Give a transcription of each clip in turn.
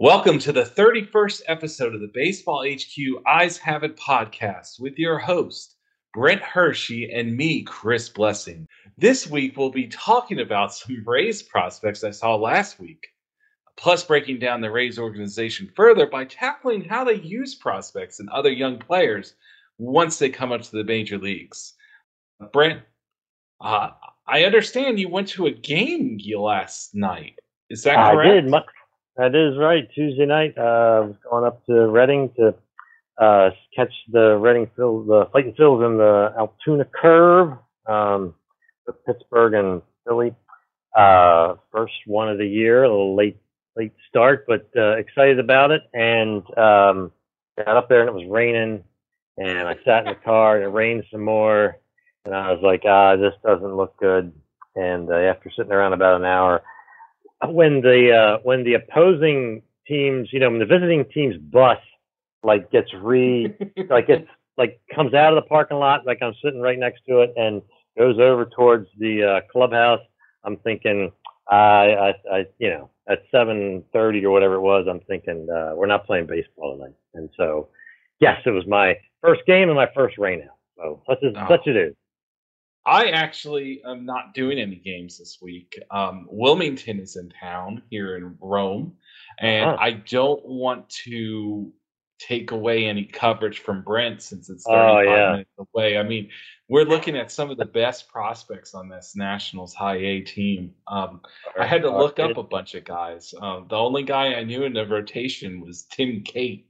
Welcome to the 31st episode of the Baseball HQ Eyes Have It podcast with your host, Brent Hershey, and me, Chris Blessing. This week, we'll be talking about some Rays prospects I saw last week, plus breaking down the Rays organization further by tackling how they use prospects and other young players once they come up to the major leagues. Brent, uh, I understand you went to a game last night. Is that correct? I did. That is right. Tuesday night, uh, I was going up to Reading to uh, catch the Reading Phil, the Fighting Phils in the Altoona Curve um, with Pittsburgh and Philly. Uh, first one of the year, a little late late start, but uh, excited about it. And um, got up there and it was raining, and I sat in the car and it rained some more, and I was like, ah, this doesn't look good. And uh, after sitting around about an hour when the uh, when the opposing teams, you know, when the visiting team's bus like gets re like it's like comes out of the parking lot, like I'm sitting right next to it, and goes over towards the uh, clubhouse. I'm thinking, I, I, I, you know, at 7:30 or whatever it was, I'm thinking uh, we're not playing baseball tonight. And so, yes, it was my first game and my first rain out. So such as oh. such it is. I actually am not doing any games this week. Um, Wilmington is in town here in Rome, and I don't want to take away any coverage from Brent since it's 35 oh, yeah. minutes away. I mean, we're looking at some of the best prospects on this Nationals high A team. Um, I had to look up a bunch of guys. Um, the only guy I knew in the rotation was Tim Cate.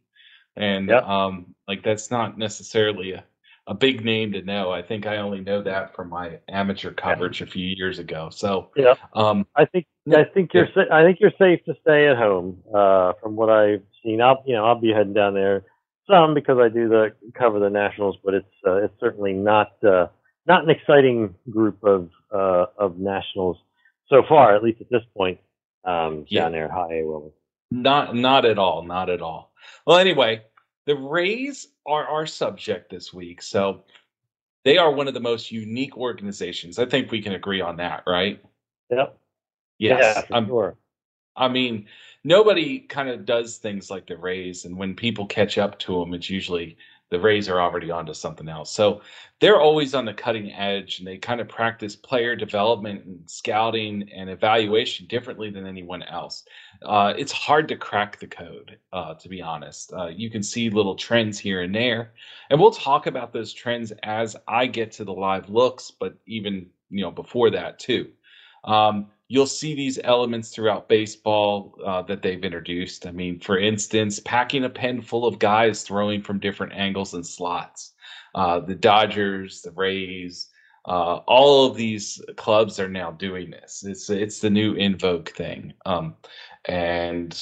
and yep. um, like that's not necessarily a a big name to know. I think I only know that from my amateur coverage a few years ago. So yeah, um, I think I think you're yeah. I think you're safe to stay at home. Uh, from what I've seen, I'll you know I'll be heading down there some because I do the cover the Nationals, but it's uh, it's certainly not uh, not an exciting group of uh, of Nationals so far, at least at this point um, yeah. down there High A. Not not at all, not at all. Well, anyway, the Rays are our subject this week. So they are one of the most unique organizations. I think we can agree on that, right? Yep. Yes. Yeah, sure. I mean, nobody kind of does things like the Rays, and when people catch up to them, it's usually the Rays are already onto something else. So they're always on the cutting edge and they kind of practice player development and scouting and evaluation differently than anyone else. Uh, it's hard to crack the code, uh, to be honest. Uh, you can see little trends here and there, and we'll talk about those trends as I get to the live looks, but even you know before that too. Um, you'll see these elements throughout baseball uh, that they've introduced. I mean, for instance, packing a pen full of guys throwing from different angles and slots. Uh, the Dodgers, the Rays, uh, all of these clubs are now doing this. It's it's the new in vogue thing, um, and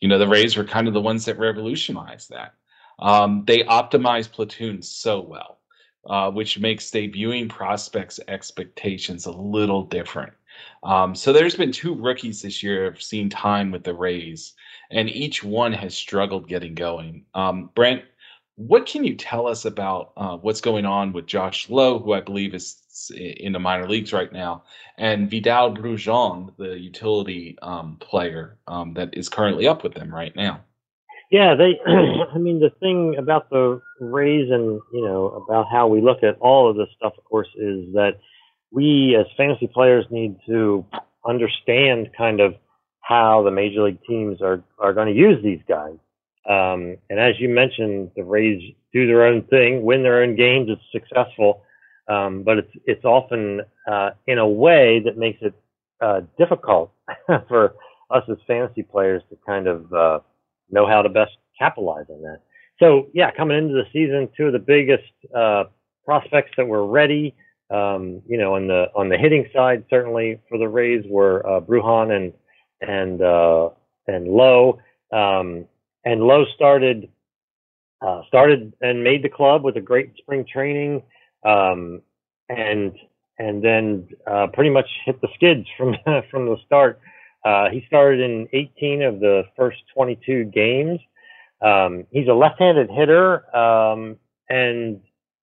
you know the Rays were kind of the ones that revolutionized that. Um, they optimize platoons so well, uh, which makes debuting prospects' expectations a little different. Um, so there's been two rookies this year I've seen time with the Rays, and each one has struggled getting going. Um, Brent, what can you tell us about uh, what's going on with Josh Lowe, who I believe is in the minor leagues right now, and Vidal Brujan, the utility um, player um, that is currently up with them right now? Yeah, they. I mean, the thing about the Rays and you know about how we look at all of this stuff, of course, is that we as fantasy players need to understand kind of how the major league teams are, are going to use these guys. Um, and as you mentioned, the Rays do their own thing, win their own games, it's successful. Um, but it's, it's often, uh, in a way that makes it, uh, difficult for us as fantasy players to kind of, uh, know how to best capitalize on that. So yeah, coming into the season, two of the biggest, uh, prospects that were ready, um, you know, on the on the hitting side, certainly for the Rays were uh, Brujan and and uh, and Lowe. Um, and Lowe started uh, started and made the club with a great spring training, um, and and then uh, pretty much hit the skids from from the start. Uh, he started in 18 of the first 22 games. Um, he's a left-handed hitter, um, and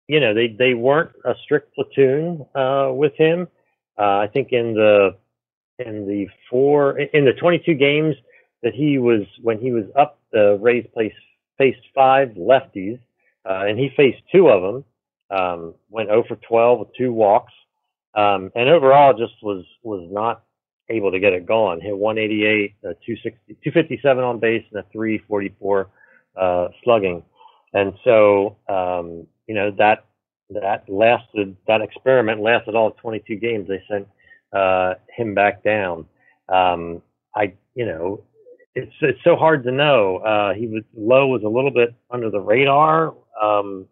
you know they they weren't a strict platoon uh, with him. Uh, I think in the in the four in the 22 games that he was when he was up, the Rays place faced five lefties, uh, and he faced two of them. Um, went 0 for 12 with two walks, um, and overall just was was not able to get it going. Hit 188, uh, 260, 257 on base, and a 344 uh, slugging. And so, um, you know, that that lasted. That experiment lasted all 22 games. They sent uh, him back down. Um, I, you know, it's it's so hard to know. Uh, he was Lowe was a little bit under the radar um,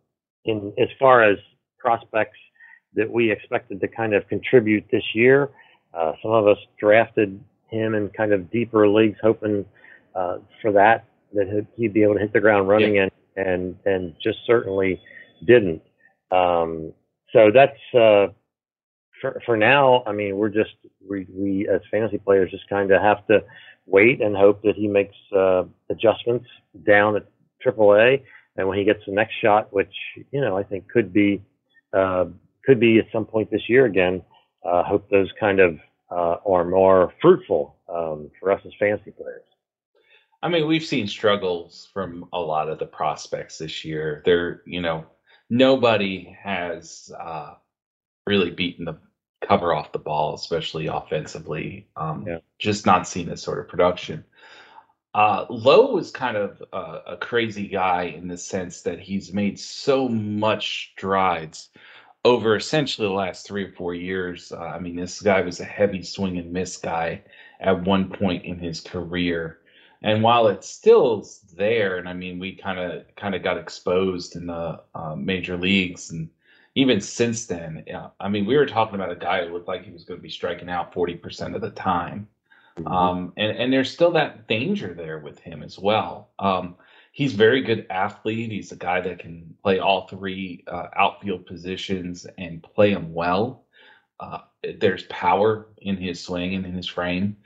in as far as prospects that we expected to kind of contribute this year. Uh, some of us drafted him in kind of deeper leagues, hoping uh, for that that he'd be able to hit the ground running, yeah. and and and just certainly didn't. Um, so that's uh, for for now. I mean, we're just we we as fantasy players just kind of have to wait and hope that he makes uh, adjustments down at AAA, and when he gets the next shot, which you know I think could be uh, could be at some point this year again. Uh, hope those kind of uh, are more fruitful um, for us as fantasy players. I mean, we've seen struggles from a lot of the prospects this year. They're, you know, nobody has uh, really beaten the cover off the ball, especially offensively. Um, yeah. Just not seen this sort of production. Uh, Lowe is kind of a, a, crazy guy in the sense that he's made so much strides over essentially the last three or four years. Uh, I mean, this guy was a heavy swing and miss guy at one point in his career. And while it's still there, and I mean, we kind of kind of got exposed in the uh, major leagues, and even since then, yeah, I mean, we were talking about a guy who looked like he was going to be striking out forty percent of the time, mm-hmm. um, and and there's still that danger there with him as well. Um, he's very good athlete. He's a guy that can play all three uh, outfield positions and play them well. Uh, there's power in his swing and in his frame.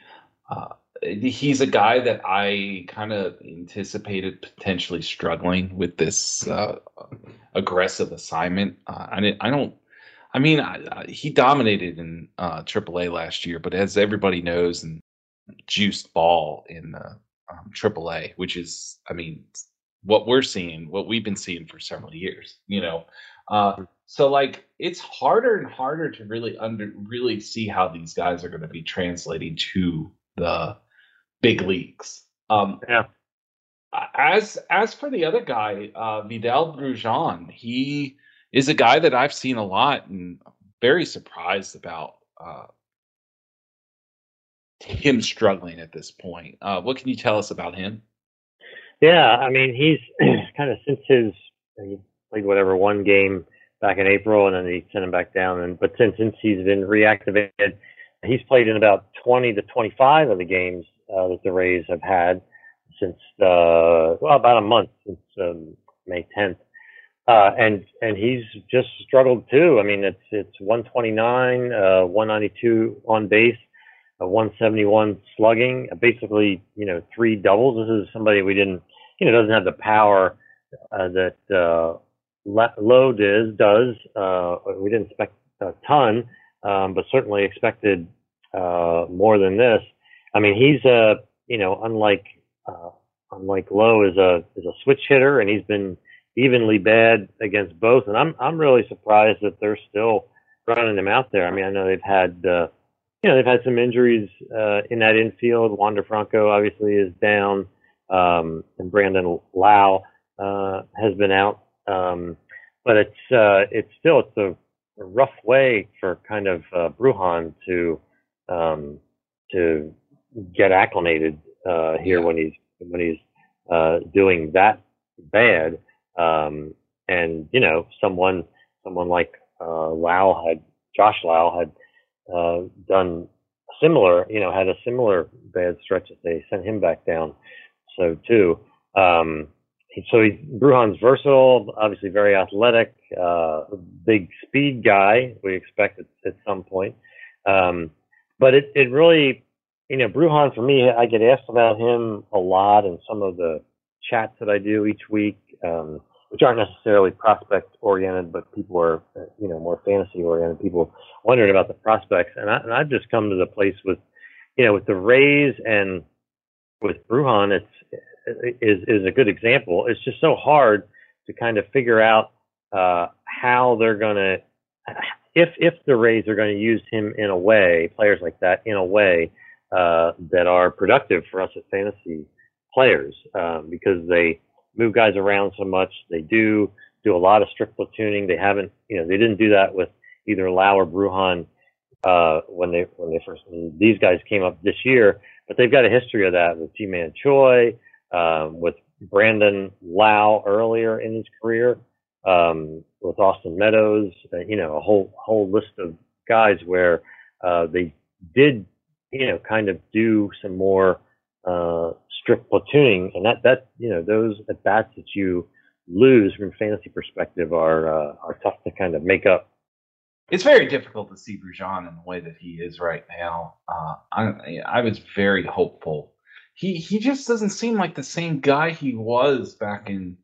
Uh, he's a guy that I kind of anticipated potentially struggling with this uh, aggressive assignment. Uh, I, I don't. I mean, I, I, he dominated in uh, AAA last year, but as everybody knows, and juiced ball in uh, um, AAA, which is, I mean, what we're seeing, what we've been seeing for several years. You know, uh, so like it's harder and harder to really under really see how these guys are going to be translating to the big leagues. Um, yeah. As as for the other guy, uh, Vidal Brujan, he is a guy that I've seen a lot and very surprised about uh, him struggling at this point. Uh, what can you tell us about him? Yeah, I mean, he's kind of since his he played whatever one game back in April, and then he sent him back down. And but since since he's been reactivated, he's played in about 20 to 25 of the games uh, that the Rays have had since uh, well about a month since um, May 10th, uh, and and he's just struggled too. I mean, it's it's 129, uh, 192 on base, uh, 171 slugging, basically you know three doubles. This is somebody we didn't you know doesn't have the power uh, that uh, Lowe does. Does uh, we didn't expect a ton, um, but certainly expected uh, more than this. I mean, he's a you know unlike uh, unlike Lowe is a is a switch hitter, and he's been evenly bad against both. And I'm I'm really surprised that they're still running him out there. I mean, I know they've had uh, you know they've had some injuries uh, in that infield. Wander Franco obviously is down, um, and Brandon Lowe uh, has been out. Um, but it's uh, it's still it's a, a rough way for kind of uh, Brujan to um, to get acclimated uh, here yeah. when he's when he's uh, doing that bad. Um, and you know, someone someone like uh, Lowe had Josh Lowe had uh, done similar, you know, had a similar bad stretch that they sent him back down. So too. Um, so he, Brujan's versatile, obviously very athletic, uh, big speed guy. We expect at, at some point, um, but it it really you know, Bruján for me, I get asked about him a lot in some of the chats that I do each week, um, which aren't necessarily prospect oriented, but people are, uh, you know, more fantasy oriented. People wondering about the prospects, and, I, and I've just come to the place with, you know, with the Rays and with Bruján, it's is is a good example. It's just so hard to kind of figure out uh, how they're to, if if the Rays are going to use him in a way, players like that in a way uh, that are productive for us as fantasy players um, because they move guys around so much. They do do a lot of strict platooning. They haven't, you know, they didn't do that with either Lowe or Bruján uh, when they when they first these guys came up this year. But they've got a history of that with Ji-Man Choi, um, with Brandon Lowe earlier in his career, um, with Austin Meadows. Uh, you know, a whole whole list of guys where uh, they did you know, kind of do some more uh, strict platooning, and that that you know those at bats that you lose from fantasy perspective are uh, are tough to kind of make up. It's very difficult to see Bruján in the way that he is right now. Uh, I I was very hopeful. He he just doesn't seem like the same guy he was back in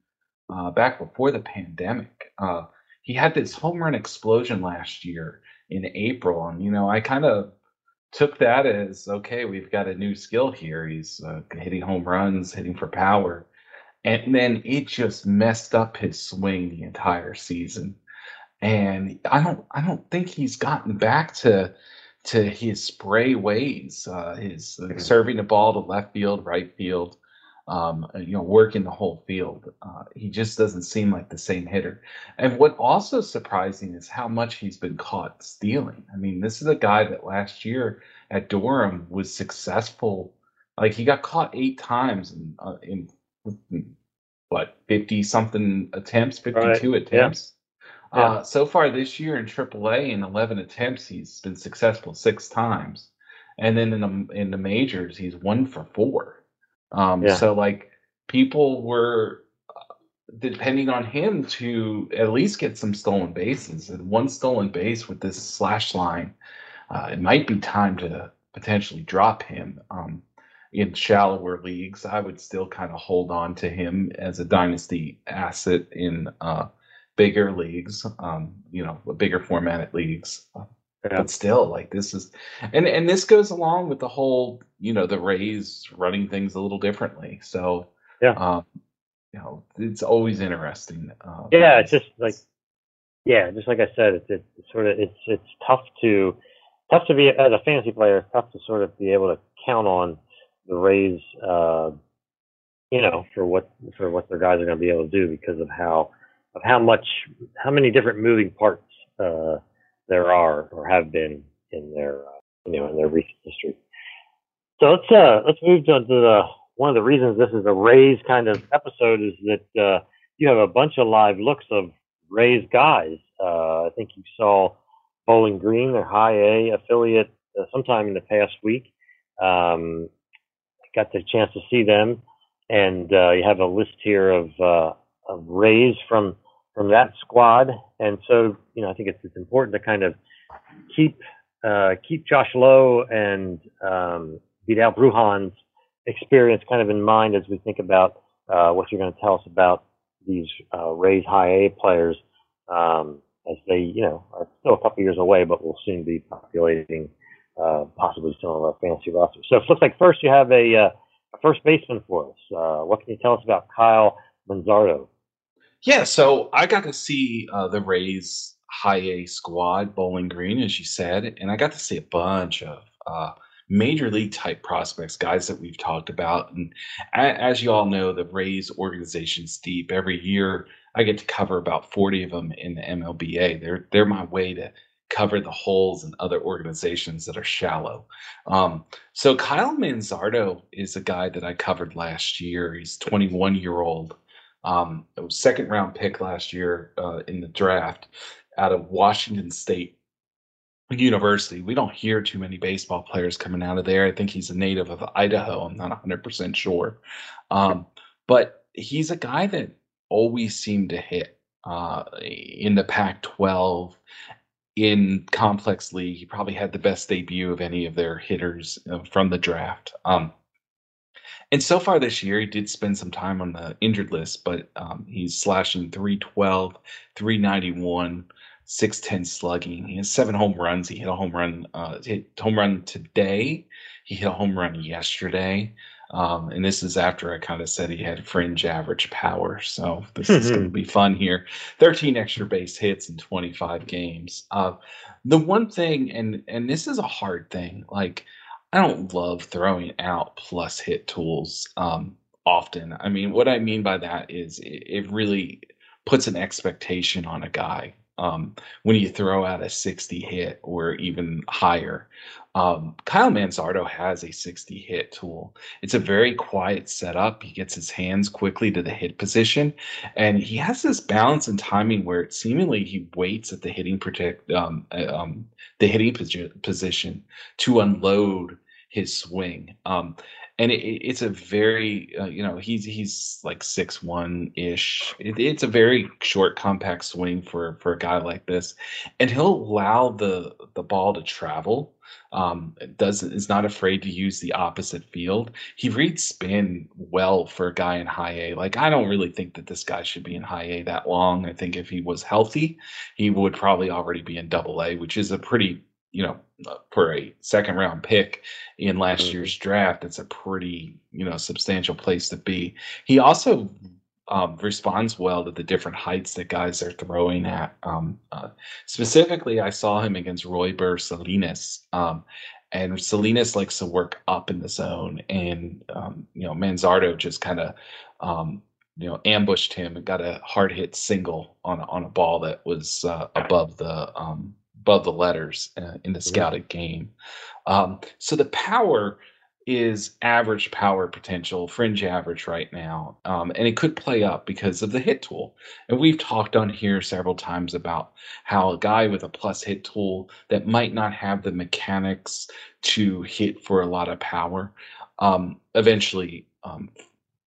uh, back before the pandemic. Uh, he had this home run explosion last year in April, and you know I kind of took that as okay, we've got a new skill here. He's uh, hitting home runs, hitting for power, and then it just messed up his swing the entire season. And I don't, I don't think he's gotten back to to his spray ways. Uh, his uh, serving the ball to left field, right field, um, you know, working the whole field. Uh, he just doesn't seem like the same hitter. And what also surprising is how much he's been caught stealing. I mean, this is a guy that last year at Durham was successful. Like he got caught eight times in, uh, in, in what fifty something attempts, fifty two right. attempts. Yeah. Uh, so far this year in AAA, in eleven attempts, he's been successful six times, and then in the in the majors, he's one for four. Um, yeah. So like people were depending on him to at least get some stolen bases and one stolen base with this slash line. Uh, it might be time to potentially drop him. Um, in shallower leagues, I would still kind of hold on to him as a dynasty asset in uh, bigger leagues, um, you know, bigger formatted leagues. Yeah. But still, like this is, and and this goes along with the whole, you know, the Rays running things a little differently. So yeah, um, you know, it's always interesting. Uh, yeah, it's just like, yeah, just like I said, it's, it's sort of it's it's tough to tough to be as a fantasy player. It's tough to sort of be able to count on the Rays, uh, you know, for what for what their guys are going to be able to do because of how of how much how many different moving parts. Uh, there are or have been in their uh, you know in their recent history. So let's uh, let's move to the one of the reasons this is a Rays kind of episode is that uh, you have a bunch of live looks of Rays guys. Uh, I think you saw Bowling Green, their High A affiliate, uh, sometime in the past week. Um, got the chance to see them, and uh, you have a list here of of Rays from from that squad. And so, you know, I think it's, it's important to kind of keep uh, keep Josh Lowe and um, Vidal Bruján's experience kind of in mind as we think about uh, what you're going to tell us about these uh, Rays High A players um, as they, you know, are still a couple years away, but will soon be populating uh, possibly some of our fantasy rosters. So it looks like first you have a, uh, first baseman for us. Uh, what can you tell us about Kyle Manzardo? Yeah, so I got to see uh, the Rays High A squad, Bowling Green, as you said, and I got to see a bunch of uh, major league type prospects, guys that we've talked about. And as you all know, the Rays organization's deep. Every year, I get to cover about 40 of them in the MLBA. They're they're my way to cover the holes in other organizations that are shallow. Um, so Kyle Manzardo is a guy that I covered last year. He's 21 year old um, second round pick last year uh, in the draft out of Washington State University. We don't hear too many baseball players coming out of there. I think he's a native of Idaho. I'm not 100% sure. Um, but he's a guy that always seemed to hit uh, in the Pac 12 in complex league. He probably had the best debut of any of their hitters uh, from the draft. Um, and so far this year, he did spend some time on the injured list, but um, he's slashing 312, 391, 610 slugging. He has seven home runs. He hit a home run, uh, hit home run today. He hit a home run yesterday. Um, and this is after I kind of said he had fringe average power. So this is going to be fun here. 13 extra base hits in 25 games. Uh, the one thing, and and this is a hard thing, like I don't love throwing out plus hit tools um, often. I mean, what I mean by that is it, it really puts an expectation on a guy um, when you throw out a 60 hit or even higher. Um, Kyle Manzardo has a 60 hit tool. It's a very quiet setup. He gets his hands quickly to the hit position, and he has this balance and timing where it seemingly he waits at the hitting protect um, uh, um, the hitting position to unload his swing. Um, and it, it's a very uh, you know he's he's like six one ish. It, it's a very short, compact swing for for a guy like this, and he'll allow the the ball to travel. Um, doesn't is not afraid to use the opposite field. He reads spin well for a guy in high A. Like I don't really think that this guy should be in high A that long. I think if he was healthy, he would probably already be in double A, which is a pretty you know, uh, for a second round pick in last mm-hmm. year's draft, it's a pretty, you know, substantial place to be. He also um, responds well to the different heights that guys are throwing at. Um, uh, specifically, I saw him against Royber Salinas. Um, and Salinas likes to work up in the zone, and um, you know Manzardo just kind of um, you know ambushed him and got a hard hit single on a, on a ball that was uh, above the um, above the letters uh, in the scouted game. Um, so the power is average power potential, fringe average right now, um, and it could play up because of the hit tool. And we've talked on here several times about how a guy with a plus hit tool that might not have the mechanics to hit for a lot of power um, eventually um,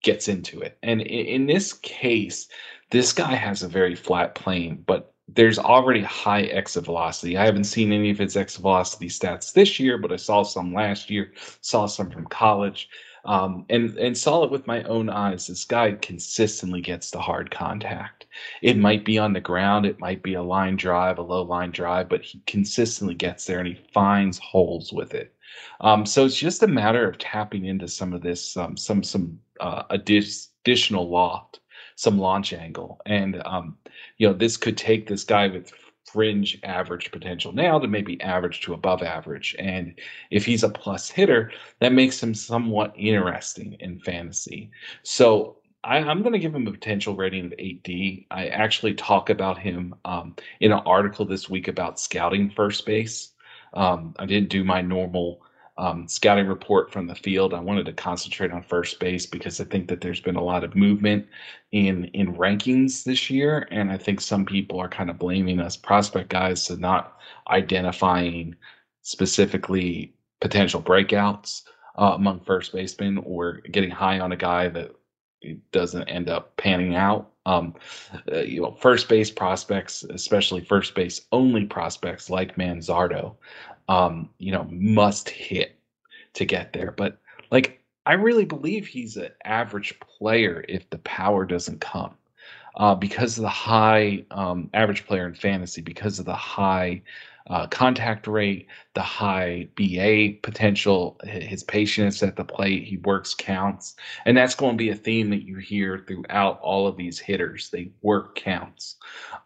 gets into it. And in, in this case, this guy has a very flat plane, but there's already high exit velocity. I haven't seen any of its exit velocity stats this year, but I saw some last year, saw some from college, um, and and saw it with my own eyes. This guy consistently gets the hard contact. It might be on the ground, it might be a line drive, a low line drive, but he consistently gets there and he finds holes with it. Um, so it's just a matter of tapping into some of this, um, some some uh, additional loft some launch angle. And um, you know, this could take this guy with fringe average potential now to maybe average to above average. And if he's a plus hitter, that makes him somewhat interesting in fantasy. So I, am going to give him a potential rating of 8D. I actually talk about him um, in an article this week about scouting first base. Um, I didn't do my normal um, scouting report from the field. I wanted to concentrate on first base because I think that there's been a lot of movement in in rankings this year, and I think some people are kind of blaming us prospect guys for not identifying specifically potential breakouts uh, among first basemen or getting high on a guy that doesn't end up panning out. Um, uh, you know, first base prospects, especially first base only prospects like Manzardo, um, you know, must hit to get there. But like, I really believe he's an average player if the power doesn't come. Uh, because of the high um, average player in fantasy, because of the high uh, contact rate, the high BA potential, his patience at the plate, he works counts. And that's going to be a theme that you hear throughout all of these hitters. They work counts.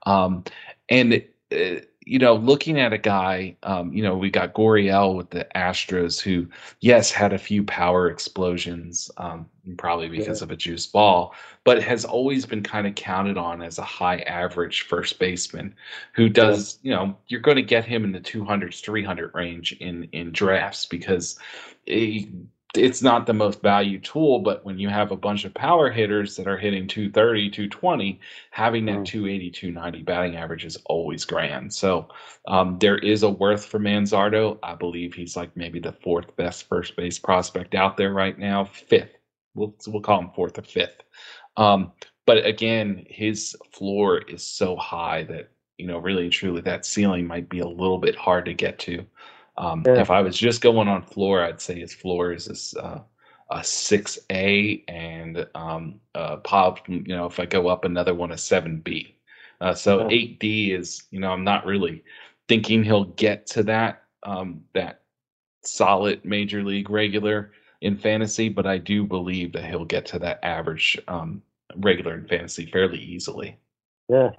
Um, and uh, you know, looking at a guy, um, you know, we got Gurriel with the Astros, who, yes, had a few power explosions, um, probably because yeah. of a juice ball, but has always been kind of counted on as a high average first baseman who does, yeah. you know, you're going to get him in the 200s, 300 range in in drafts because he it's not the most valued tool, but when you have a bunch of power hitters that are hitting 230, 220, having that mm. 280, 290 batting average is always grand. So um, there is a worth for Manzardo. I believe he's like maybe the fourth best first base prospect out there right now, fifth. We'll, we'll call him fourth or fifth. Um, but again, his floor is so high that you know, really truly that ceiling might be a little bit hard to get to. Um, Yeah. If I was just going on floor, I'd say his floor is this, uh, a six A and um, uh, pop. You know, if I go up another one, a seven B. Uh, so Yeah. eight D is, you know, I'm not really thinking he'll get to that um, that solid major league regular in fantasy, but I do believe that he'll get to that average um, regular in fantasy fairly easily. Yeah,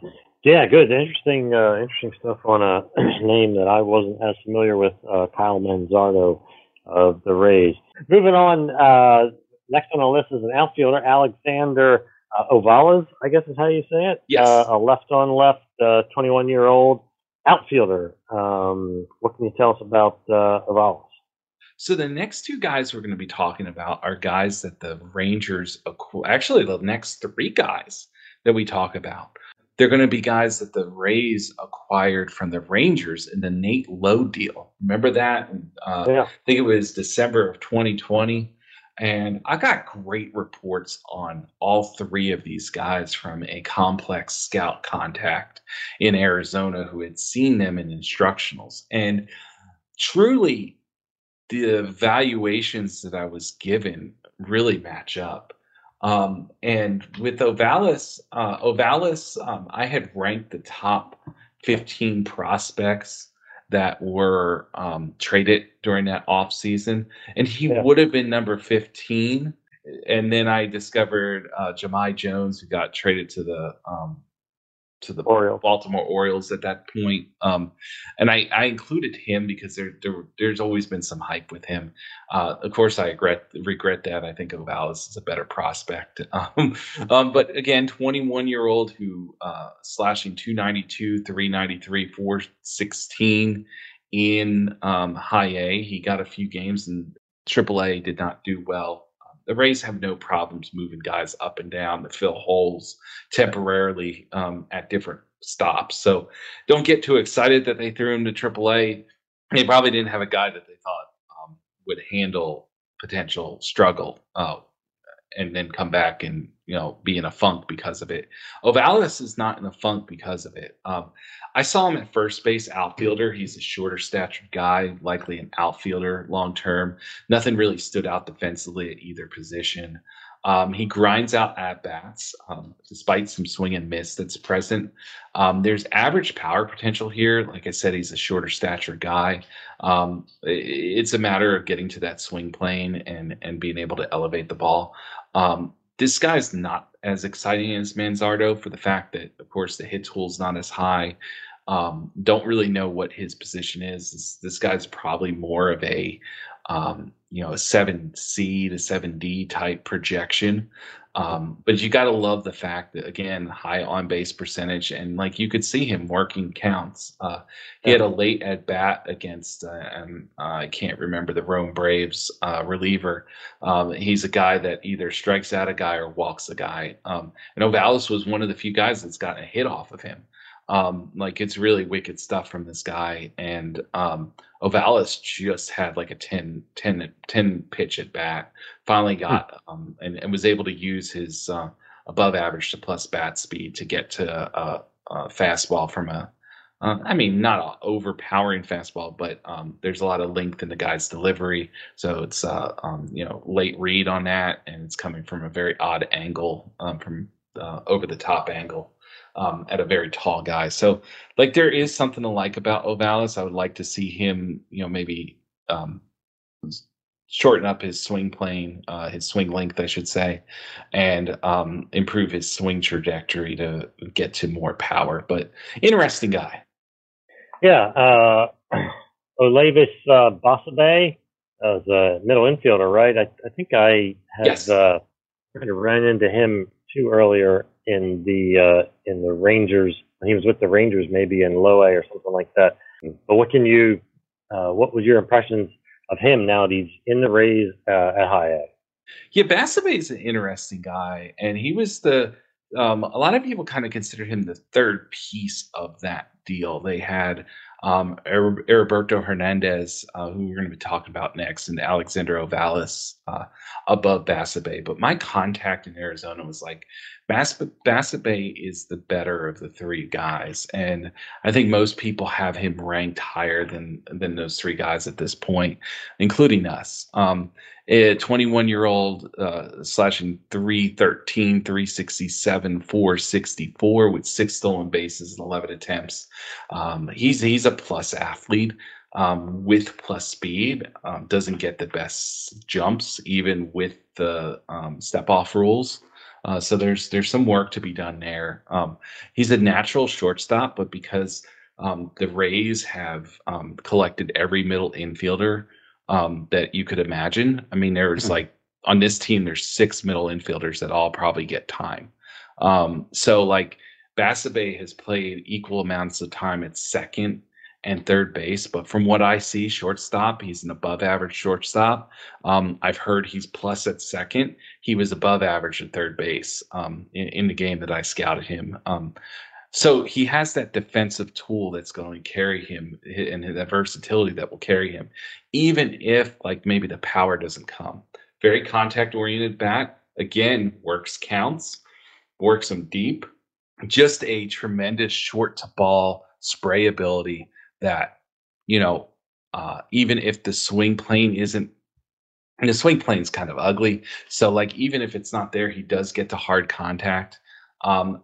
yeah, good. Interesting, uh, interesting stuff on a name that I wasn't as familiar with. Uh, Kyle Manzardo of the Rays. Moving on, uh, next on the list is an outfielder, Alexander uh, Ovalles. I guess is how you say it. Yes. Uh, a left on left, uh, 21 year old outfielder. Um, what can you tell us about uh, Ovalles? So the next two guys we're going to be talking about are guys that the Rangers actually the next three guys that we talk about. They're going to be guys that the Rays acquired from the Rangers in the Nate Lowe deal. Remember that? Uh, Yeah. I think it was December of 2020. And I got great reports on all three of these guys from a complex scout contact in Arizona who had seen them in instructionals. And truly, the valuations that I was given really match up. Um, and with Ovalles, uh, Ovalles, um, I had ranked the top 15 prospects that were um, traded during that off season, and he Yeah. would have been number 15. And then I discovered uh, Jahmai Jones, who got traded to the um, to the Orioles. Baltimore Orioles at that point. Um, and I, I included him because there, there there's always been some hype with him. Uh, of course, I regret regret that. I think Ovalles is a better prospect. Um, um, but again, 21 year old who uh, slashing 292, 393, 416 in um, high A. He got a few games in AAA, did not do well. The Rays have no problems moving guys up and down to fill holes temporarily um, at different stops. So don't get too excited that they threw him to AAA. They probably didn't have a guy that they thought um, would handle potential struggle uh, and then come back and you know be in a funk because of it. Ovalles is not in a funk because of it. Um, I saw him at first base outfielder. He's a shorter statured guy, likely an outfielder long term. Nothing really stood out defensively at either position. Um, he grinds out at bats um, despite some swing and miss that's present. Um, there's average power potential here. Like I said, he's a shorter stature guy. Um, it's a matter of getting to that swing plane and and being able to elevate the ball. Um, this guy's not as exciting as Manzardo for the fact that, of course, the hit tool's not as high. Um, don't really know what his position is. This, this guy's probably more of a, um, you know, a seven C to seven D type projection. Um, but you got to love the fact that again, high on base percentage, and like you could see him working counts. Uh, he had a late at bat against, uh, um, I can't remember the Rome Braves uh, reliever. Um, he's a guy that either strikes out a guy or walks a guy. Um, and Ovalles was one of the few guys that's gotten a hit off of him. Um, like it's really wicked stuff from this guy. And um, Ovalles just had like a 10, 10, 10 pitch at bat. Finally got um, and, and was able to use his uh, above average to plus bat speed to get to a, a fastball from a uh, I mean, not an overpowering fastball, but um, there's a lot of length in the guy's delivery. So it's uh, um, you know late read on that, and it's coming from a very odd angle, um, from uh, over the top angle, um, at a very tall guy. So like there is something to like about Ovalles. I would like to see him, you know, maybe um, shorten up his swing plane, uh, his swing length, I should say, and um, improve his swing trajectory to get to more power. But interesting guy. Yeah, uh, Osleivis uh, Basabe as a middle infielder, right? I, I think I had Yes. uh, kind of ran into him too earlier in the uh, in the Rangers. He was with the Rangers, maybe in low A or something like that. But what can you? Uh, what was your impressions of him now that he's in the Rays uh, at high A? Yeah, Basabe is an interesting guy, and he was the. Um, a lot of people kind of consider him the third piece of that deal. They had um, Heriberto Hernandez, uh, who we're going to be talking about next, and Alexander Ovalles uh, above Basabe. But my contact in Arizona was like, Bass- Basabe is the better of the three guys, and I think most people have him ranked higher than than those three guys at this point, including us. Um, a 21 year old uh, slashing 313, 367, 464 with six stolen bases and 11 attempts. Um, he's he's a plus athlete um, with plus speed. Um, doesn't get the best jumps even with the um, step off rules. Uh, so there's there's some work to be done there. Um, he's a natural shortstop, but because um, the Rays have collected every middle infielder um, that you could imagine. I mean, there's mm-hmm. like on this team, there's six middle infielders that all probably get time. Um, so like Basabe has played equal amounts of time at second and third base, but from what I see, shortstop, he's an above average shortstop. Um, I've heard he's plus at second. He was above average at third base um, in, in, the game that I scouted him. Um, so he has that defensive tool that's going to carry him and that versatility that will carry him, even if like maybe the power doesn't come. Very contact oriented bat. Again, works counts, works them deep. Just a tremendous short to ball spray ability that, you know, uh, even if the swing plane isn't and the swing plane is kind of ugly. So like even if it's not there, he does get to hard contact. Um,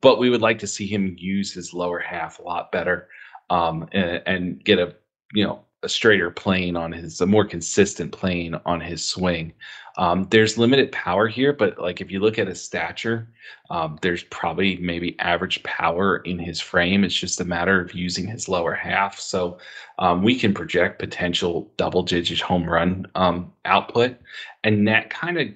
but we would like to see him use his lower half a lot better um, and, and, get a you know a straighter plane on his a more consistent plane on his swing. Um, there's limited power here, but like if you look at his stature, um, there's probably maybe average power in his frame. It's just a matter of using his lower half. So um, we can project potential double digit home run um, output, and that kind of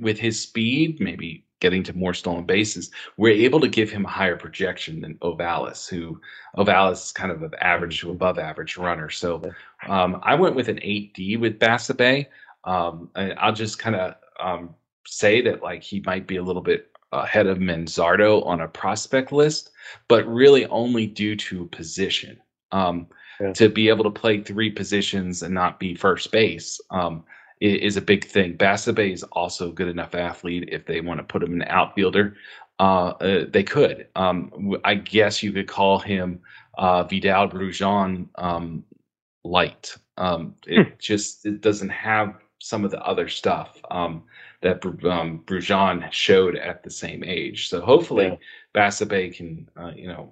with his speed, maybe getting to more stolen bases, we're able to give him a higher projection than Ovalles, who Ovalles is kind of an average to above average runner. So um, I went with an 8D with Basabe. Um, I'll just kind of um, say that like he might be a little bit ahead of Manzardo on a prospect list, but really only due to position. Um, yeah. To be able to play three positions and not be first base. Is a big thing. Basabe is also a good enough athlete if they want to put him in outfielder. Uh, uh, they could. Um, I guess you could call him uh, Vidal Brujan um, light. Um, it hmm. just it doesn't have some of the other stuff um, that um, Brujan showed at the same age. So hopefully, yeah. Basabe can uh, you know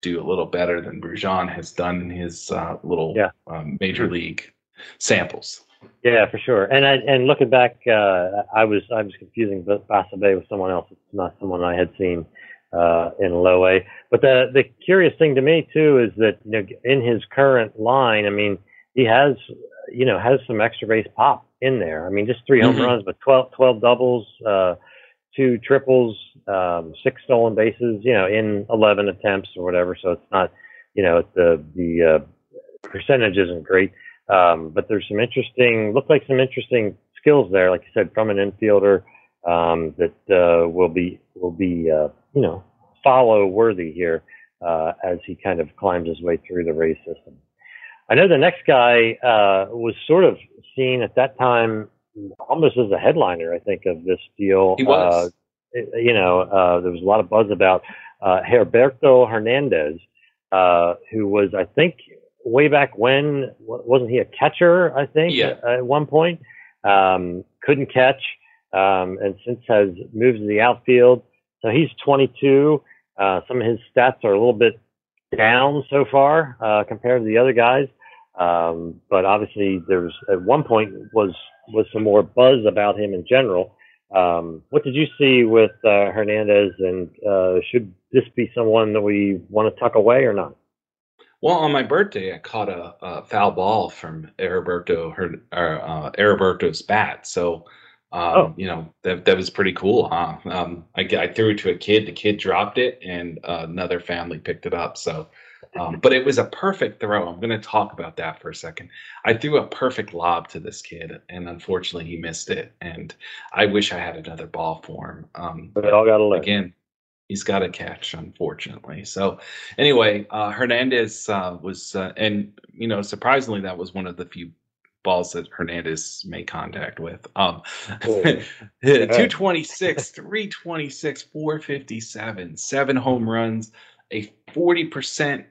do a little better than Brujan has done in his uh, little yeah. um, major hmm. league samples. Yeah, for sure. And I, and looking back, uh, I was I was confusing Basabe with someone else. It's not someone I had seen uh, in low A. But the the curious thing to me too is that you know in his current line, I mean, he has you know has some extra base pop in there. I mean, just 3 home mm-hmm. runs, but 12, 12 doubles, uh, two triples, um, six stolen bases. You know, in eleven attempts or whatever. So it's not you know the the uh, percentage isn't great. Um, but there's some interesting, look like some interesting skills there, like you said, from an infielder um, that uh, will be will be uh, you know follow worthy here uh, as he kind of climbs his way through the Rays system. I know the next guy uh, was sort of seen at that time almost as a headliner, I think, of this deal. He was. Uh, you know, uh, there was a lot of buzz about Heriberto Hernandez, who was, I think, way back when, wasn't he a catcher? I think yeah. at one point, um, couldn't catch, um, and since has moved to the outfield. So he's 22. Uh, some of his stats are a little bit down so far uh, compared to the other guys. Um, but obviously, there's at one point was was some more buzz about him in general. Um, what did you see with uh, Hernandez, and uh, should this be someone that we want to tuck away or not? Well, on my birthday, I caught a, a foul ball from Heriberto, her, uh, Heriberto's bat. So, um, oh. you know, that, that was pretty cool, huh? Um, I, I, threw it to a kid. The kid dropped it, and uh, another family picked it up. So, um, but it was a perfect throw. I'm going to talk about that for a second. I threw a perfect lob to this kid, and unfortunately, he missed it. And I wish I had another ball for him. Um, but it all got a Again, he's got a catch, unfortunately. So, anyway, uh, Hernandez uh, was, uh, and you know, surprisingly, that was one of the few balls that Hernandez made contact with. Um, oh. 226, 326, 457, seven home runs, a 40%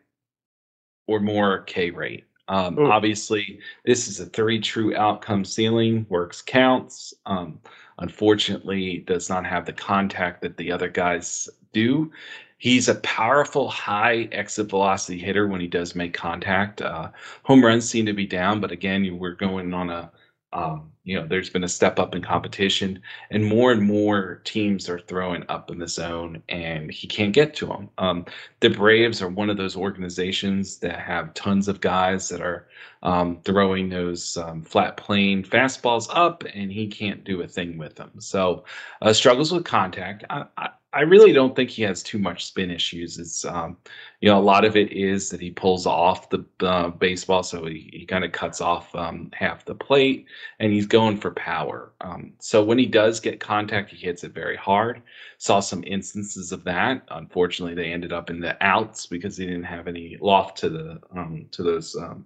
or more K rate. Um, obviously, this is a three true outcome ceiling, works counts. Um, unfortunately, does not have the contact that the other guys do. He's a powerful high exit velocity hitter when he does make contact. Uh, home runs seem to be down, but again, we're going on a um, you know, there's been a step up in competition, and more and more teams are throwing up in the zone, and he can't get to them. Um, the Braves are one of those organizations that have tons of guys that are um, throwing those um, flat plane fastballs up, and he can't do a thing with them. So, uh, struggles with contact. I, I, I really don't think he has too much spin issues. It's um, you know a lot of it is that he pulls off the uh, baseball, so he, he kind of cuts off um, half the plate, and he's going for power. Um, so when he does get contact, he hits it very hard. Saw some instances of that. Unfortunately, they ended up in the outs because he didn't have any loft to the um, to those um,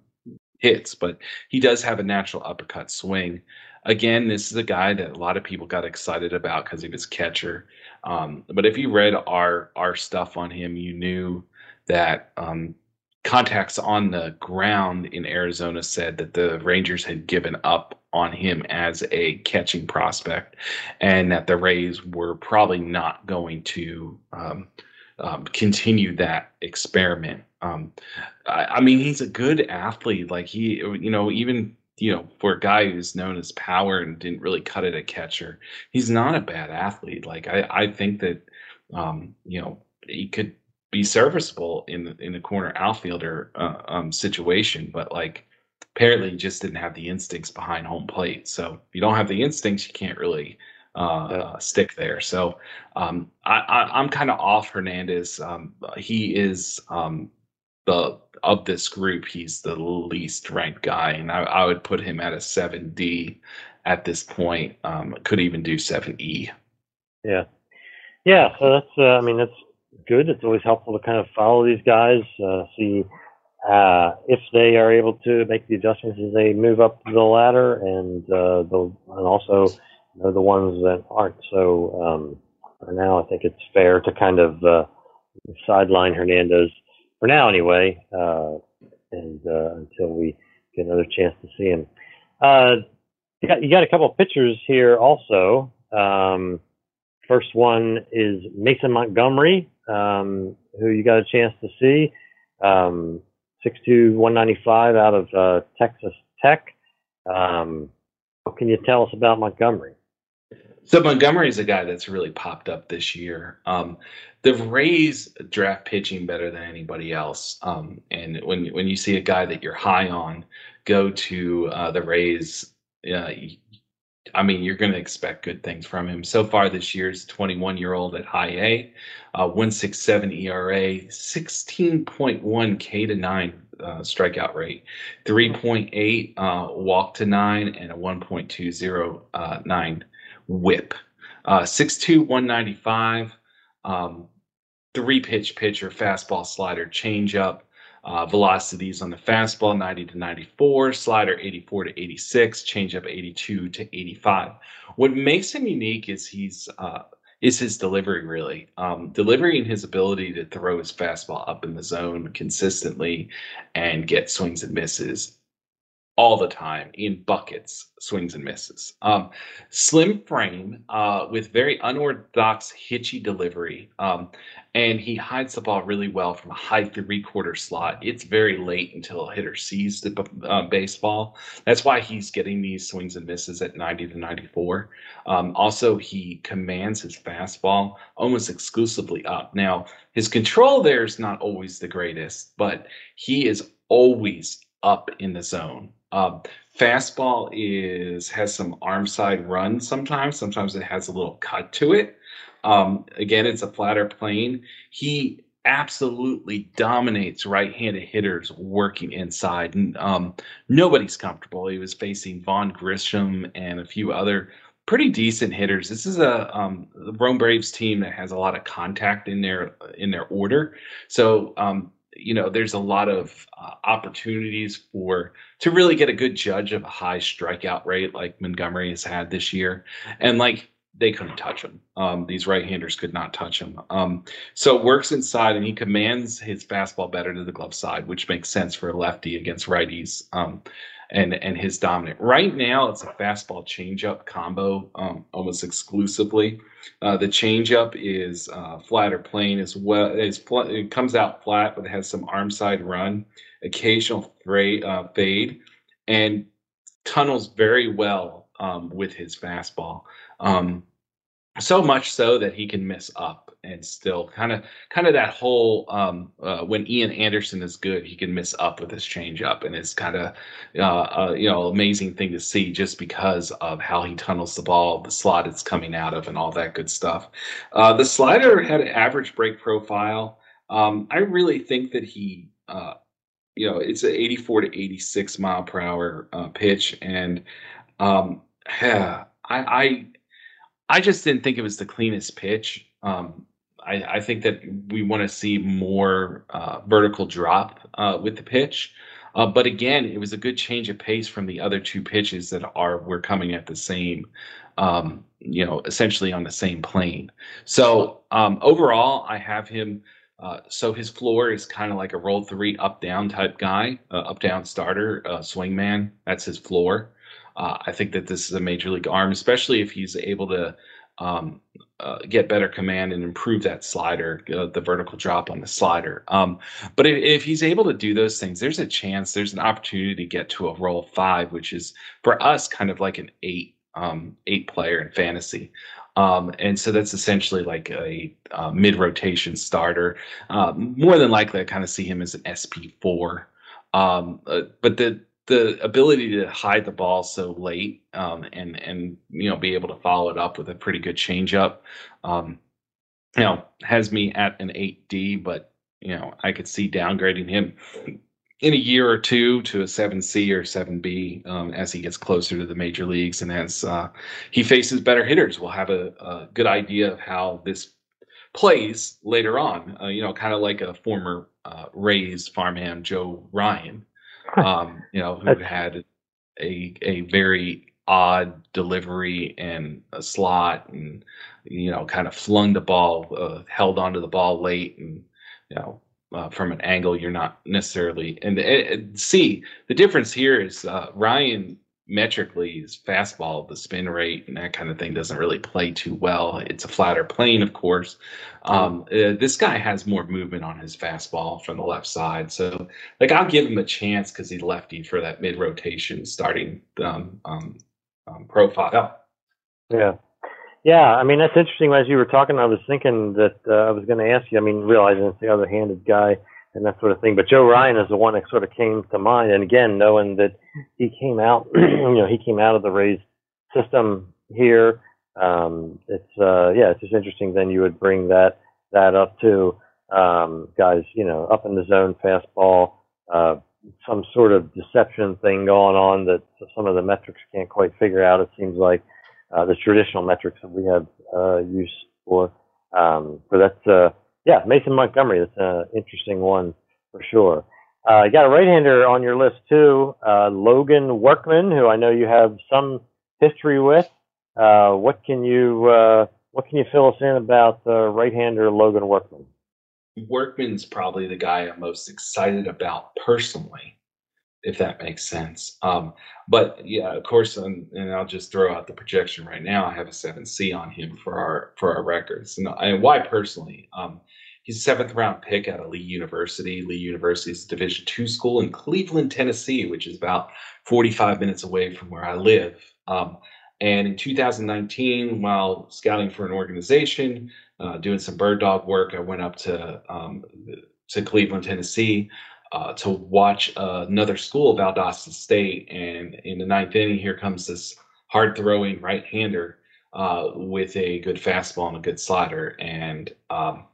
hits. But he does have a natural uppercut swing. Again, this is a guy that a lot of people got excited about because he was catcher. Um, but if you read our our stuff on him, you knew that um, contacts on the ground in Arizona said that the Rangers had given up on him as a catching prospect, and that the Rays were probably not going to um, um, continue that experiment. Um, I, I, mean, he's a good athlete. Like he, you know, even you know, for a guy who's known as power and didn't really cut it at catcher, he's not a bad athlete. Like I, I think that, um, you know, he could be serviceable in the, in the corner outfielder uh, um, situation, but like apparently he just didn't have the instincts behind home plate. So if you don't have the instincts, you can't really uh, yeah. uh, stick there. So um, I, am kind of off Hernandez. Um, he is um, the of this group, he's the least ranked guy, and I, I would put him at a seven D at this point. Um, could even do seven E. Yeah, yeah. So that's uh, I mean that's good. It's always helpful to kind of follow these guys, uh, see uh, if they are able to make the adjustments as they move up the ladder, and uh, the and also you know, the ones that aren't. So um, for now, I think it's fair to kind of uh, sideline Hernandez for now anyway, uh, and uh, until we get another chance to see him. Uh, you, got, you got a couple of pictures here also. Um, first one is Mason Montgomery, um, who you got a chance to see. Um, 6'2", 195 out of uh, Texas Tech. Um, what can you tell us about Montgomery? So Montgomery is a guy that's really popped up this year. Um, the Rays draft pitching better than anybody else. Um, and when when you see a guy that you're high on go to uh, the Rays, uh, I mean, you're going to expect good things from him. So far this year, he's 21 year old at high A, uh, 167 ERA, 16.1 K to 9 uh, strikeout rate, 3.8 uh, walk to 9, and a 1.209 uh, whip. Uh, 6'2, 195 um, three pitch pitcher, fastball, slider, changeup. Uh, velocities on the fastball 90 to 94, slider 84 to 86, changeup 82 to 85. What makes him unique is he's uh, is his delivery really um, delivering his ability to throw his fastball up in the zone consistently and get swings and misses all the time in buckets, swings and misses. Um, slim frame uh, with very unorthodox, hitchy delivery. Um, and he hides the ball really well from a high three quarter slot. It's very late until a hitter sees the uh, baseball. That's why he's getting these swings and misses at 90 to 94. Um, also, he commands his fastball almost exclusively up. Now, his control there is not always the greatest, but he is always up in the zone. Um, fastball is has some arm side run sometimes. Sometimes it has a little cut to it. Um, again, it's a flatter plane. He absolutely dominates right-handed hitters working inside. And um, nobody's comfortable. He was facing Vaughn Grissom and a few other pretty decent hitters. This is a um, Rome Braves team that has a lot of contact in their in their order. So um, you know, there's a lot of uh, opportunities for to really get a good judge of a high strikeout rate like Montgomery has had this year, and like they couldn't touch him. Um, these right-handers could not touch him. Um, so it works inside, and he commands his fastball better to the glove side, which makes sense for a lefty against righties. Um, and and his dominant. Right now, it's a fastball changeup combo, um, almost exclusively. Uh, the changeup is uh, flat or plain as well. It's, it comes out flat, but it has some arm side run, occasional fra- uh, fade, and tunnels very well um, with his fastball. Um, so much so that he can miss up and still kind of kind of that whole um, uh, when Ian Anderson is good, he can miss up with his changeup, and it's kind of uh, uh, you know amazing thing to see just because of how he tunnels the ball, the slot it's coming out of, and all that good stuff. Uh, the slider had an average break profile. Um, I really think that he. Uh, you know, it's an 84 to 86 mile per hour uh, pitch, and um, yeah, I, I I just didn't think it was the cleanest pitch. Um, I, I, think that we want to see more uh, vertical drop uh, with the pitch. Uh, but again, it was a good change of pace from the other two pitches that are were coming at the same, um, you know, essentially on the same plane. So um, overall, I have him. Uh, so his floor is kind of like a role three up down type guy, uh, up down starter, uh, swingman. That's his floor. I think that this is a major league arm, especially if he's able to um, uh, get better command and improve that slider, uh, the vertical drop on the slider. Um, but if, if, he's able to do those things, there's a chance, there's an opportunity to get to a role five, which is for us kind of like an eight, um, eight player in fantasy. Um, and so that's essentially like a, a mid rotation starter. Uh, more than likely, I kind of see him as an SP4. Um, uh, but the the ability to hide the ball so late um, and and you know be able to follow it up with a pretty good changeup, um, you know, has me at an eight D. But you know, I could see downgrading him in a year or two to a seven C or seven B um, as he gets closer to the major leagues and as uh, he faces better hitters. We'll have a, a, good idea of how this plays later on. Uh, you know, kind of like a former uh, Rays farmhand Joe Ryan um, you know, who had a a very odd delivery and a slot, and you know, kind of flung the ball, uh, held onto the ball late, and you know, uh, from an angle you're not necessarily. And, and see the difference here is uh, Ryan metrically his fastball, the spin rate and that kind of thing doesn't really play too well. It's a flatter plane, of course. Um, uh, this guy has more movement on his fastball from the left side, so like I'll give him a chance because he's lefty for that mid rotation starting um, um, um, profile. Yeah. Yeah, I mean that's interesting. As you were talking, I was thinking that uh, I was going to ask you. I mean, realizing it's the other-handed guy, and that sort of thing. But Joe Ryan is the one that sort of came to mind. And again, knowing that he came out, you know, he came out of the Rays system here. Um, it's uh, yeah, it's just interesting. Then you would bring that that up to um, guys, you know, up in the zone fastball, uh, some sort of deception thing going on that some of the metrics can't quite figure out. It seems like uh, the traditional metrics that we have uh, use for. Um, but that's uh, yeah, Mason Montgomery. That's an interesting one for sure. Uh, you got a right-hander on your list too, uh, Logan Workman, who I know you have some history with. Uh, what can you uh, what can you fill us in about uh, right-hander Logan Workman? Workman's probably the guy I'm most excited about personally if that makes sense. Um, but yeah, of course, and, and, I'll just throw out the projection right now. I have a seven C on him for our for our records, and, why personally? Um, he's a seventh round pick out of Lee University. Lee University is a Division two school in Cleveland, Tennessee, which is about forty five minutes away from where I live. Um, and in 2019, while scouting for an organization, uh, doing some bird dog work, I went up to um, to Cleveland, Tennessee uh, to watch uh, another school, Valdosta State, and in the ninth inning, here comes this hard throwing right hander uh, with a good fastball and a good slider, and um,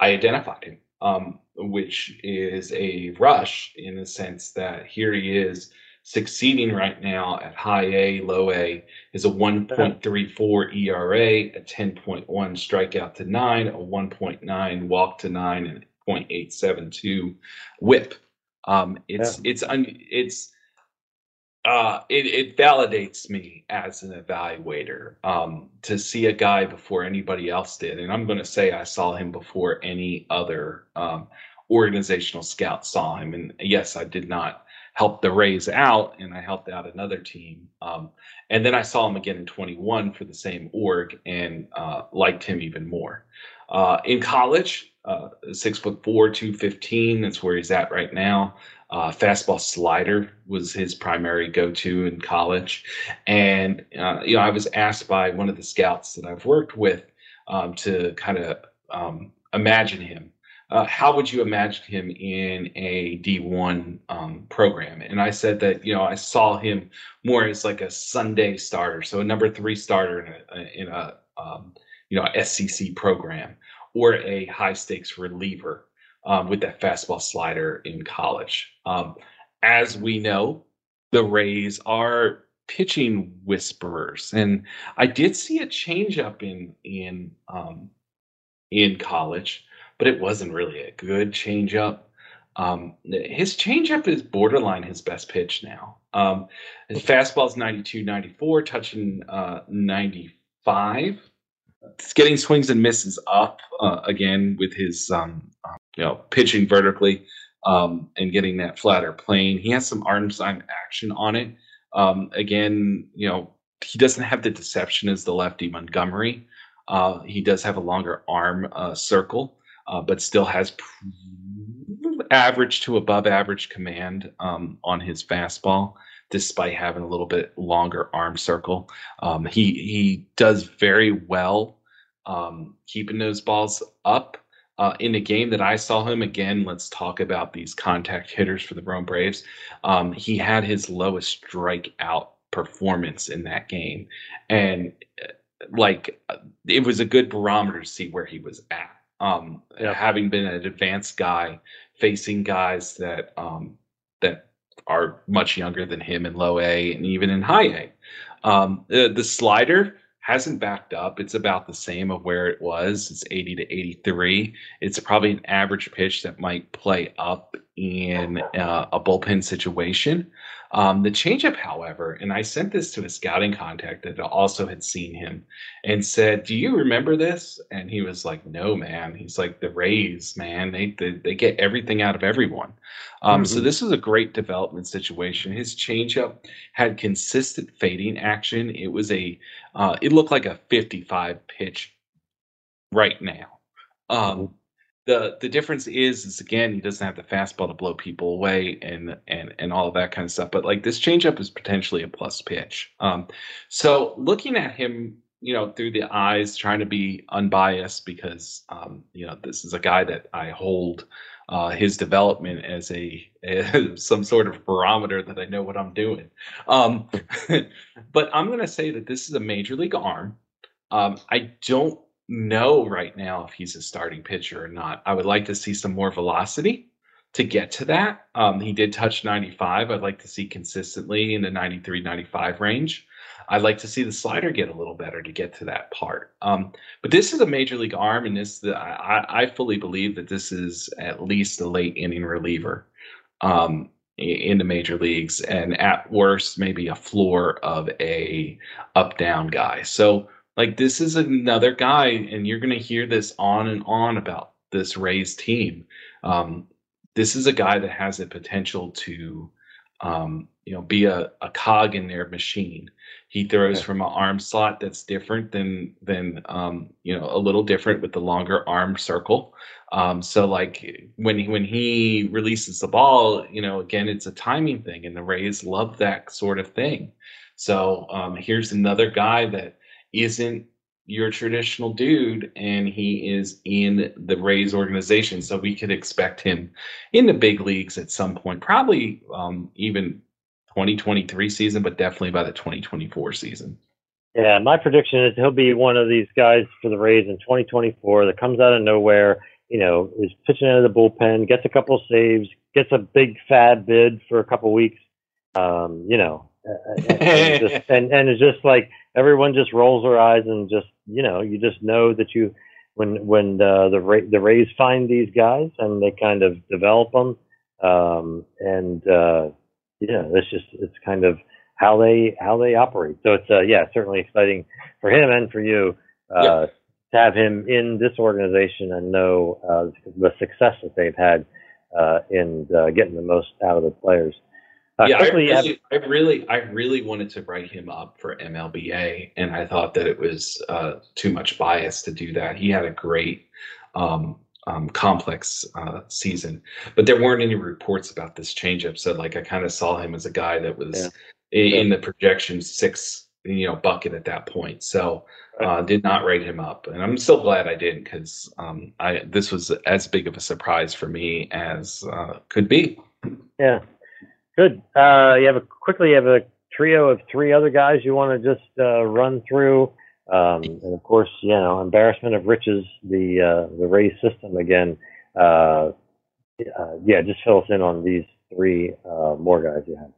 I identified him, um, which is a rush in the sense that here he is succeeding right now at high A, low A is a 1.34 ERA, a 10.1 strikeout to nine, a 1.9 walk to nine, and 0.872 WHIP. Um, it's yeah. it's un, it's uh, it, it validates me as an evaluator um, to see a guy before anybody else did, and I'm going to say I saw him before any other um, organizational scout saw him. And yes, I did not help the Rays out, and I helped out another team. Um, and then I saw him again in 21 for the same org, and uh, liked him even more. Uh, in college, uh, six foot four, two fifteen. That's where he's at right now. Uh, fastball slider was his primary go-to in college, and uh, you know I was asked by one of the scouts that I've worked with um, to kind of um, imagine him. Uh, how would you imagine him in a D1 um, program? And I said that you know I saw him more as like a Sunday starter, so a number three starter in a, in a um, you know SEC program or a high stakes reliever um, with that fastball slider in college. Um, as we know, the Rays are pitching whisperers, and I did see a changeup in in um, in college, but it wasn't really a good changeup. Um, his changeup is borderline his best pitch now. Um, his fastball is 92, 94, touching uh, 95. Getting swings and misses up uh, again with his um, you know, pitching vertically um, and getting that flatter plane. He has some arm side action on it. Um, again, you know, he doesn't have the deception as the lefty Montgomery. Uh, he does have a longer arm uh, circle, uh, but still has average to above average command um, on his fastball, despite having a little bit longer arm circle. Um, he he does very well um, keeping those balls up uh, in a game that I saw him again, let's talk about these contact hitters for the Rome Braves. Um, he had his lowest strikeout performance in that game, and uh, like it was a good barometer to see where he was at. Um, yeah. Having been an advanced guy, facing guys that um, that are much younger than him in low A and even in high A. Um, the, slider hasn't backed up. It's about the same of where it was. It's 80 to 83. It's probably an average pitch that might play up in uh, a bullpen situation. Um, the changeup, however, and I sent this to a scouting contact that also had seen him and said, "Do you remember this?" And he was like, "No, man." He's like, "The Rays, man, they they, they get everything out of everyone." Um, mm-hmm. So this was a great development situation. His changeup had consistent fading action. It was a, uh, it looked like a 55 pitch right now. Um, the the difference is is again he doesn't have the fastball to blow people away and and and all of that kind of stuff. But like this changeup is potentially a plus pitch. Um, so looking at him, you know, through the eyes, trying to be unbiased because um, you know this is a guy that I hold uh, his development as a, a, some sort of barometer that I know what I'm doing. Um, but I'm going to say that this is a major league arm. Um, I don't know right now if he's a starting pitcher or not. I would like to see some more velocity to get to that. Um, he did touch 95. I'd like to see consistently in the 93, 95 range. I'd like to see the slider get a little better to get to that part. Um, but this is a major league arm, and this the, I, I, fully believe that this is at least a late inning reliever um, in the major leagues, and at worst maybe a floor of a up down guy. So like this is another guy, and you're going to hear this on and on about this Rays team. Um, this is a guy that has the potential to, um, you know, be a, a cog in their machine. He throws yeah. from an arm slot that's different than than um, you know a little different with the longer arm circle. Um, so like when he, when he releases the ball, you know, again it's a timing thing, and the Rays love that sort of thing. So um, here's another guy that isn't your traditional dude and he is in the Rays organization. So we could expect him in the big leagues at some point, probably um, even 2023 season, but definitely by the 2024 season. Yeah, my prediction is he'll be one of these guys for the Rays in 2024 that comes out of nowhere, you know, is pitching out of the bullpen, gets a couple saves, gets a big FAAB bid for a couple weeks, Um, you know, and, just, and and it's just like everyone just rolls their eyes and just you know you just know that you when when the the the Rays find these guys and they kind of develop them um, and uh, yeah it's just it's kind of how they how they operate so it's uh, yeah certainly exciting for him and for you uh, yep. to have him in this organization and know uh, the success that they've had uh, in uh, getting the most out of the players. Uh, yeah, I really, I really, I really wanted to write him up for MLBA, and I thought that it was uh, too much bias to do that. He had a great, um, um, complex uh, season, but there weren't any reports about this changeup. So, like, I kind of saw him as a guy that was yeah. in, yeah. the projection six, you know, bucket at that point. So, uh, did not write him up, and I'm still glad I didn't because um, I this was as big of a surprise for me as uh, could be. Yeah. Good. Uh, you have a quickly. You have a trio of three other guys you want to just uh, run through, um, and of course, you know, embarrassment of riches, the uh, the Rays system again. Uh, uh, yeah, just fill us in on these three uh, more guys you have.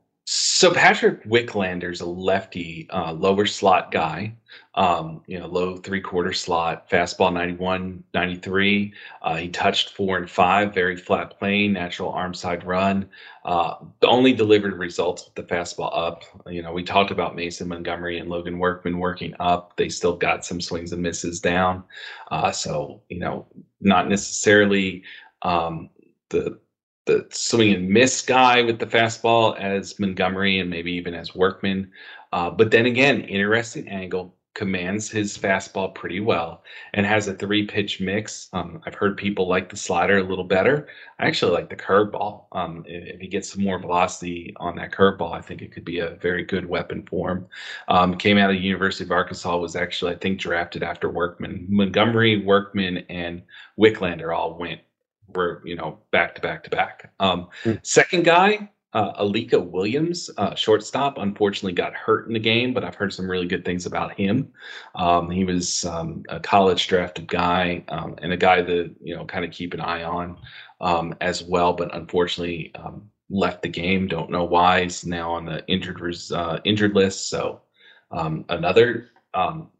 So Patrick Wicklander's a lefty, uh, lower slot guy. Um, you know, low three quarter slot, fastball 91, 93. Uh, he touched four and five, very flat plane, natural arm side run. Uh, only delivered results with the fastball up. You know, we talked about Mason Montgomery and Logan Workman working up. They still got some swings and misses down. Uh, so, you know, not necessarily um, the the swing and miss guy with the fastball as Montgomery and maybe even as Workman. Uh, but then again, interesting angle, commands his fastball pretty well and has a three pitch mix. Um, I've heard people like the slider a little better. I actually like the curveball. Um, if, if, he gets some more velocity on that curveball, I think it could be a very good weapon for him. Um, came out of the University of Arkansas, was actually, I think, drafted after Workman. Montgomery, Workman, and Wicklander all went were you know back to back to back. Um, mm. Second guy, uh, Alika Williams, uh, shortstop, unfortunately got hurt in the game, but I've heard some really good things about him. Um, he was um, a college drafted guy um, and a guy that you know kind of keep an eye on um, as well, but unfortunately um, left the game. Don't know why. He's now on the injured uh, injured list. So another.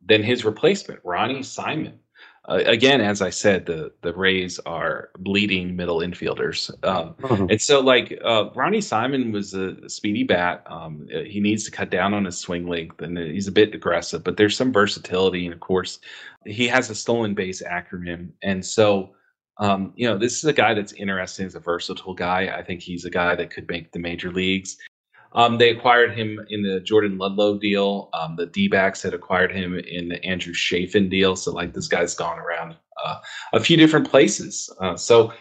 then his replacement, Ronny Simon uh, again, as I said, the the Rays are bleeding middle infielders, um, mm-hmm. and so like uh, Ronny Simon was a speedy bat. Um, he needs to cut down on his swing length, and he's a bit aggressive. But there's some versatility, and of course, he has a stolen base acronym, and so. Um, you know, this is a guy that's interesting as a versatile guy. I think he's a guy that could make the major leagues. Um, they acquired him in the Jordan Luplow deal. Um, the D backs had acquired him in the Andrew Chafin deal. So, like, this guy's gone around uh, a few different places. Uh, so,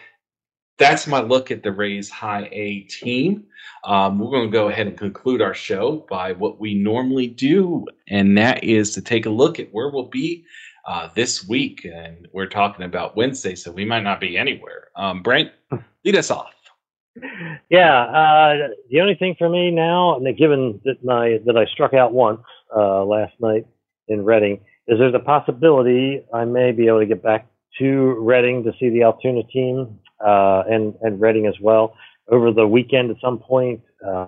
that's my look at the Rays High A team. Um, we're going to go ahead and conclude our show by what we normally do, and that is to take a look at where we'll be uh, this week. And we're talking about Wednesday, so we might not be anywhere. Um, Brent, lead us off yeah, uh, the only thing for me now, and given that my that I struck out once uh, last night in Reading, is there's a possibility I may be able to get back to Reading to see the Altoona team uh, and and Reading as well over the weekend at some point. Uh,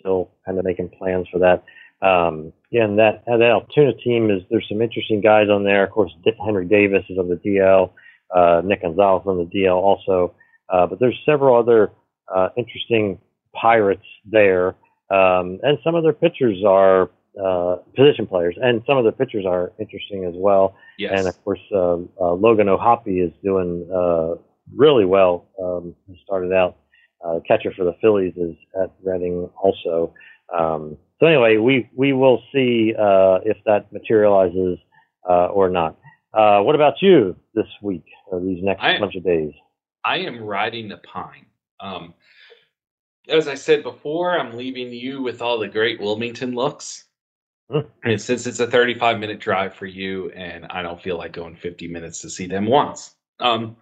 still kind of making plans for that. Um, yeah, and that that Altoona team is there's some interesting guys on there. Of course, Henry Davis is on the DL. Uh, Nick Gonzalez on the DL also. Uh, but there's several other uh, interesting pirates there, um, and some of their pitchers are uh, position players, and some of the pitchers are interesting as well. Yes. And of course, uh, uh, Logan O'Hoppe is doing uh, really well. Um, he started out uh, catcher for the Phillies is at Reading also. Um, so anyway, we we will see uh, if that materializes uh, or not. Uh, what about you this week or these next I, bunch of days? I am riding the pine. Um, as I said before, I'm leaving you with all the great Wilmington looks. Hmm. And since it's a 35 minute drive for you, and I don't feel like going 50 minutes to see them once. Um,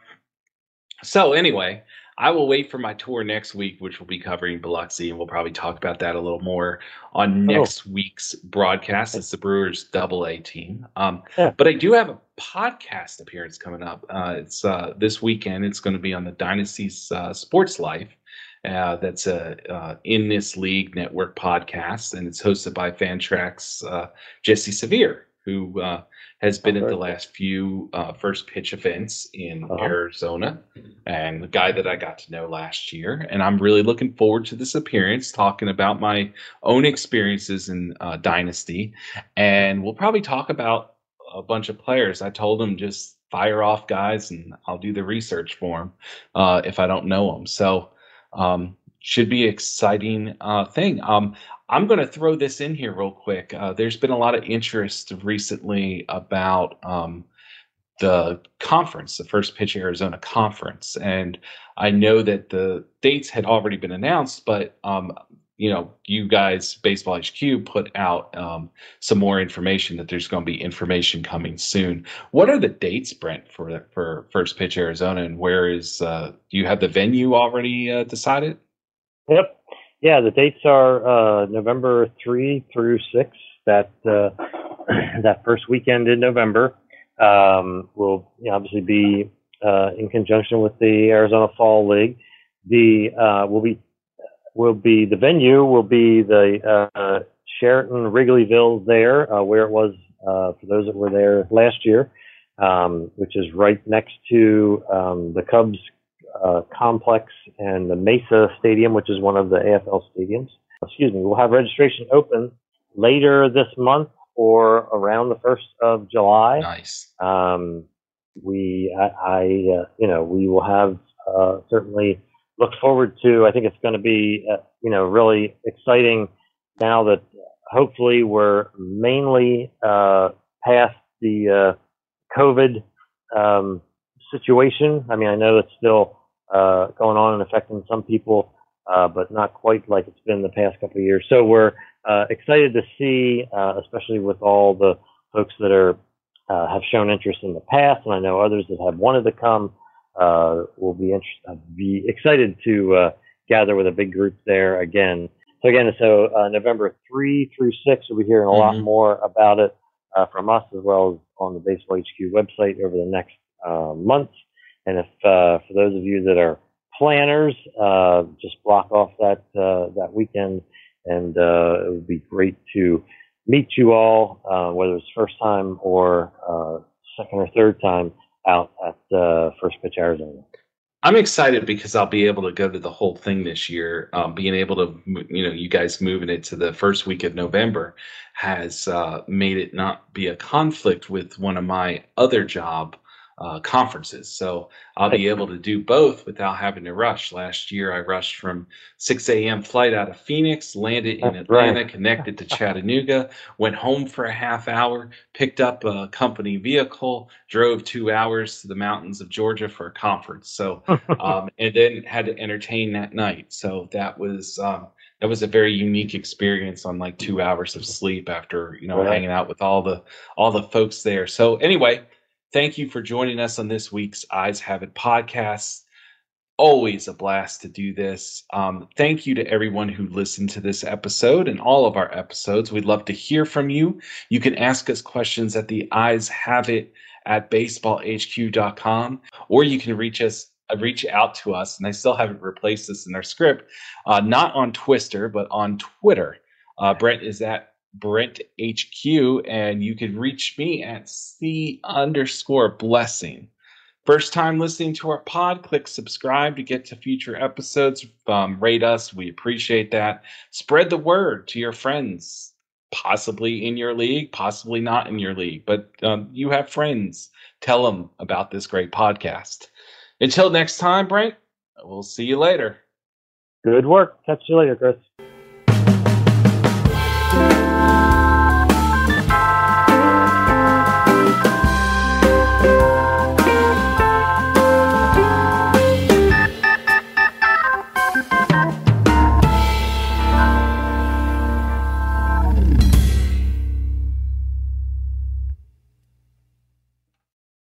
so, anyway, I will wait for my tour next week, which will be covering Biloxi, and we'll probably talk about that a little more on oh. next oh. week's broadcast. It's the Brewers Double A team. Um, yeah. But I do have a podcast appearance coming up. Uh, it's uh, this weekend. It's going to be on the Dynasty's uh, Sports Life, Uh, that's a uh, in this league network podcast, and it's hosted by Fantrax uh, Jesse Severe, who uh, has been at the last few uh, first pitch events in uh-huh. Arizona, and the guy that I got to know last year. And I'm really looking forward to this appearance, talking about my own experiences in uh, Dynasty, and we'll probably talk about a bunch of players. I told him just fire off guys, and I'll do the research for them uh, if I don't know them. So um, should be exciting uh, thing. Um, I'm going to throw this in here real quick. Uh, there's been a lot of interest recently about um, the conference, the First Pitch Arizona conference, and I know that the dates had already been announced, but um, you know, you guys, Baseball HQ, put out um, some more information that there's going to be information coming soon. What are the dates, Brent, for for First Pitch Arizona, and where is? Uh, do you have the venue already uh, decided? Yep. Yeah, the dates are uh, November three through six. That uh, that first weekend in November um, will obviously be uh, in conjunction with the Arizona Fall League. The uh, will be will be the venue will be the uh, Sheraton Wrigleyville there, uh, where it was for those that were there last year, um, which is right next to um, the Cubs uh, complex and the Mesa Stadium, which is one of the AFL stadiums. Excuse me. We'll have registration open later this month or around the first of July. Nice. Um, we, I, I uh, you know, we will have uh, certainly look forward to. I think it's going to be, uh, you know, really exciting now that hopefully we're mainly uh, past the uh, COVID um, situation. I mean, I know it's still uh, going on and affecting some people, uh, but not quite like it's been the past couple of years. So we're uh, excited to see, especially with all the folks that are have shown interest in the past, and I know others that have wanted to come uh, will be interested, uh, be excited to uh, gather with a big group there again. So again, so uh, November three through six, we'll be hearing a mm-hmm. lot more about it uh, from us as well as on the Baseball HQ website over the next uh, months. And if for those of you that are planners, just block off that that weekend, and it would be great to meet you all, whether it's first time or second or third time out at uh, First Pitch Arizona. I'm excited because I'll be able to go to the whole thing this year. Um, being able to, you know, you guys moving it to the first week of November has uh, made it not be a conflict with one of my other job uh, conferences. So I'll be able to do both without having to rush. Last year, I rushed from 6 a.m. flight out of Phoenix, landed in Atlanta, connected to Chattanooga, went home for a half hour, picked up a company vehicle, drove two hours to the mountains of Georgia for a conference. So, um, and then had to entertain that night. So that was. Um, that was a very unique experience on like two hours of sleep after you know right. hanging out with all the all the folks there so anyway Thank you for joining us on this week's Eyes Have It podcast. Always a blast to do this. Um, thank you to everyone who listened to this episode and all of our episodes. We'd love to hear from you. You can ask us questions at the Eyes Have It at baseballhq.com, or you can reach us uh, reach out to us, and I still haven't replaced this in our script, uh, not on Twister, but on Twitter. Uh, Brent is at Brent HQ, and you can reach me at C underscore blessing. First time listening to our pod, click subscribe to get to future episodes. Um, rate us, we appreciate that. Spread the word to your friends, possibly in your league, possibly not in your league, but um, you have friends. Tell them about this great podcast. Until next time, Brent, we'll see you later. Good work. Catch you later, Chris.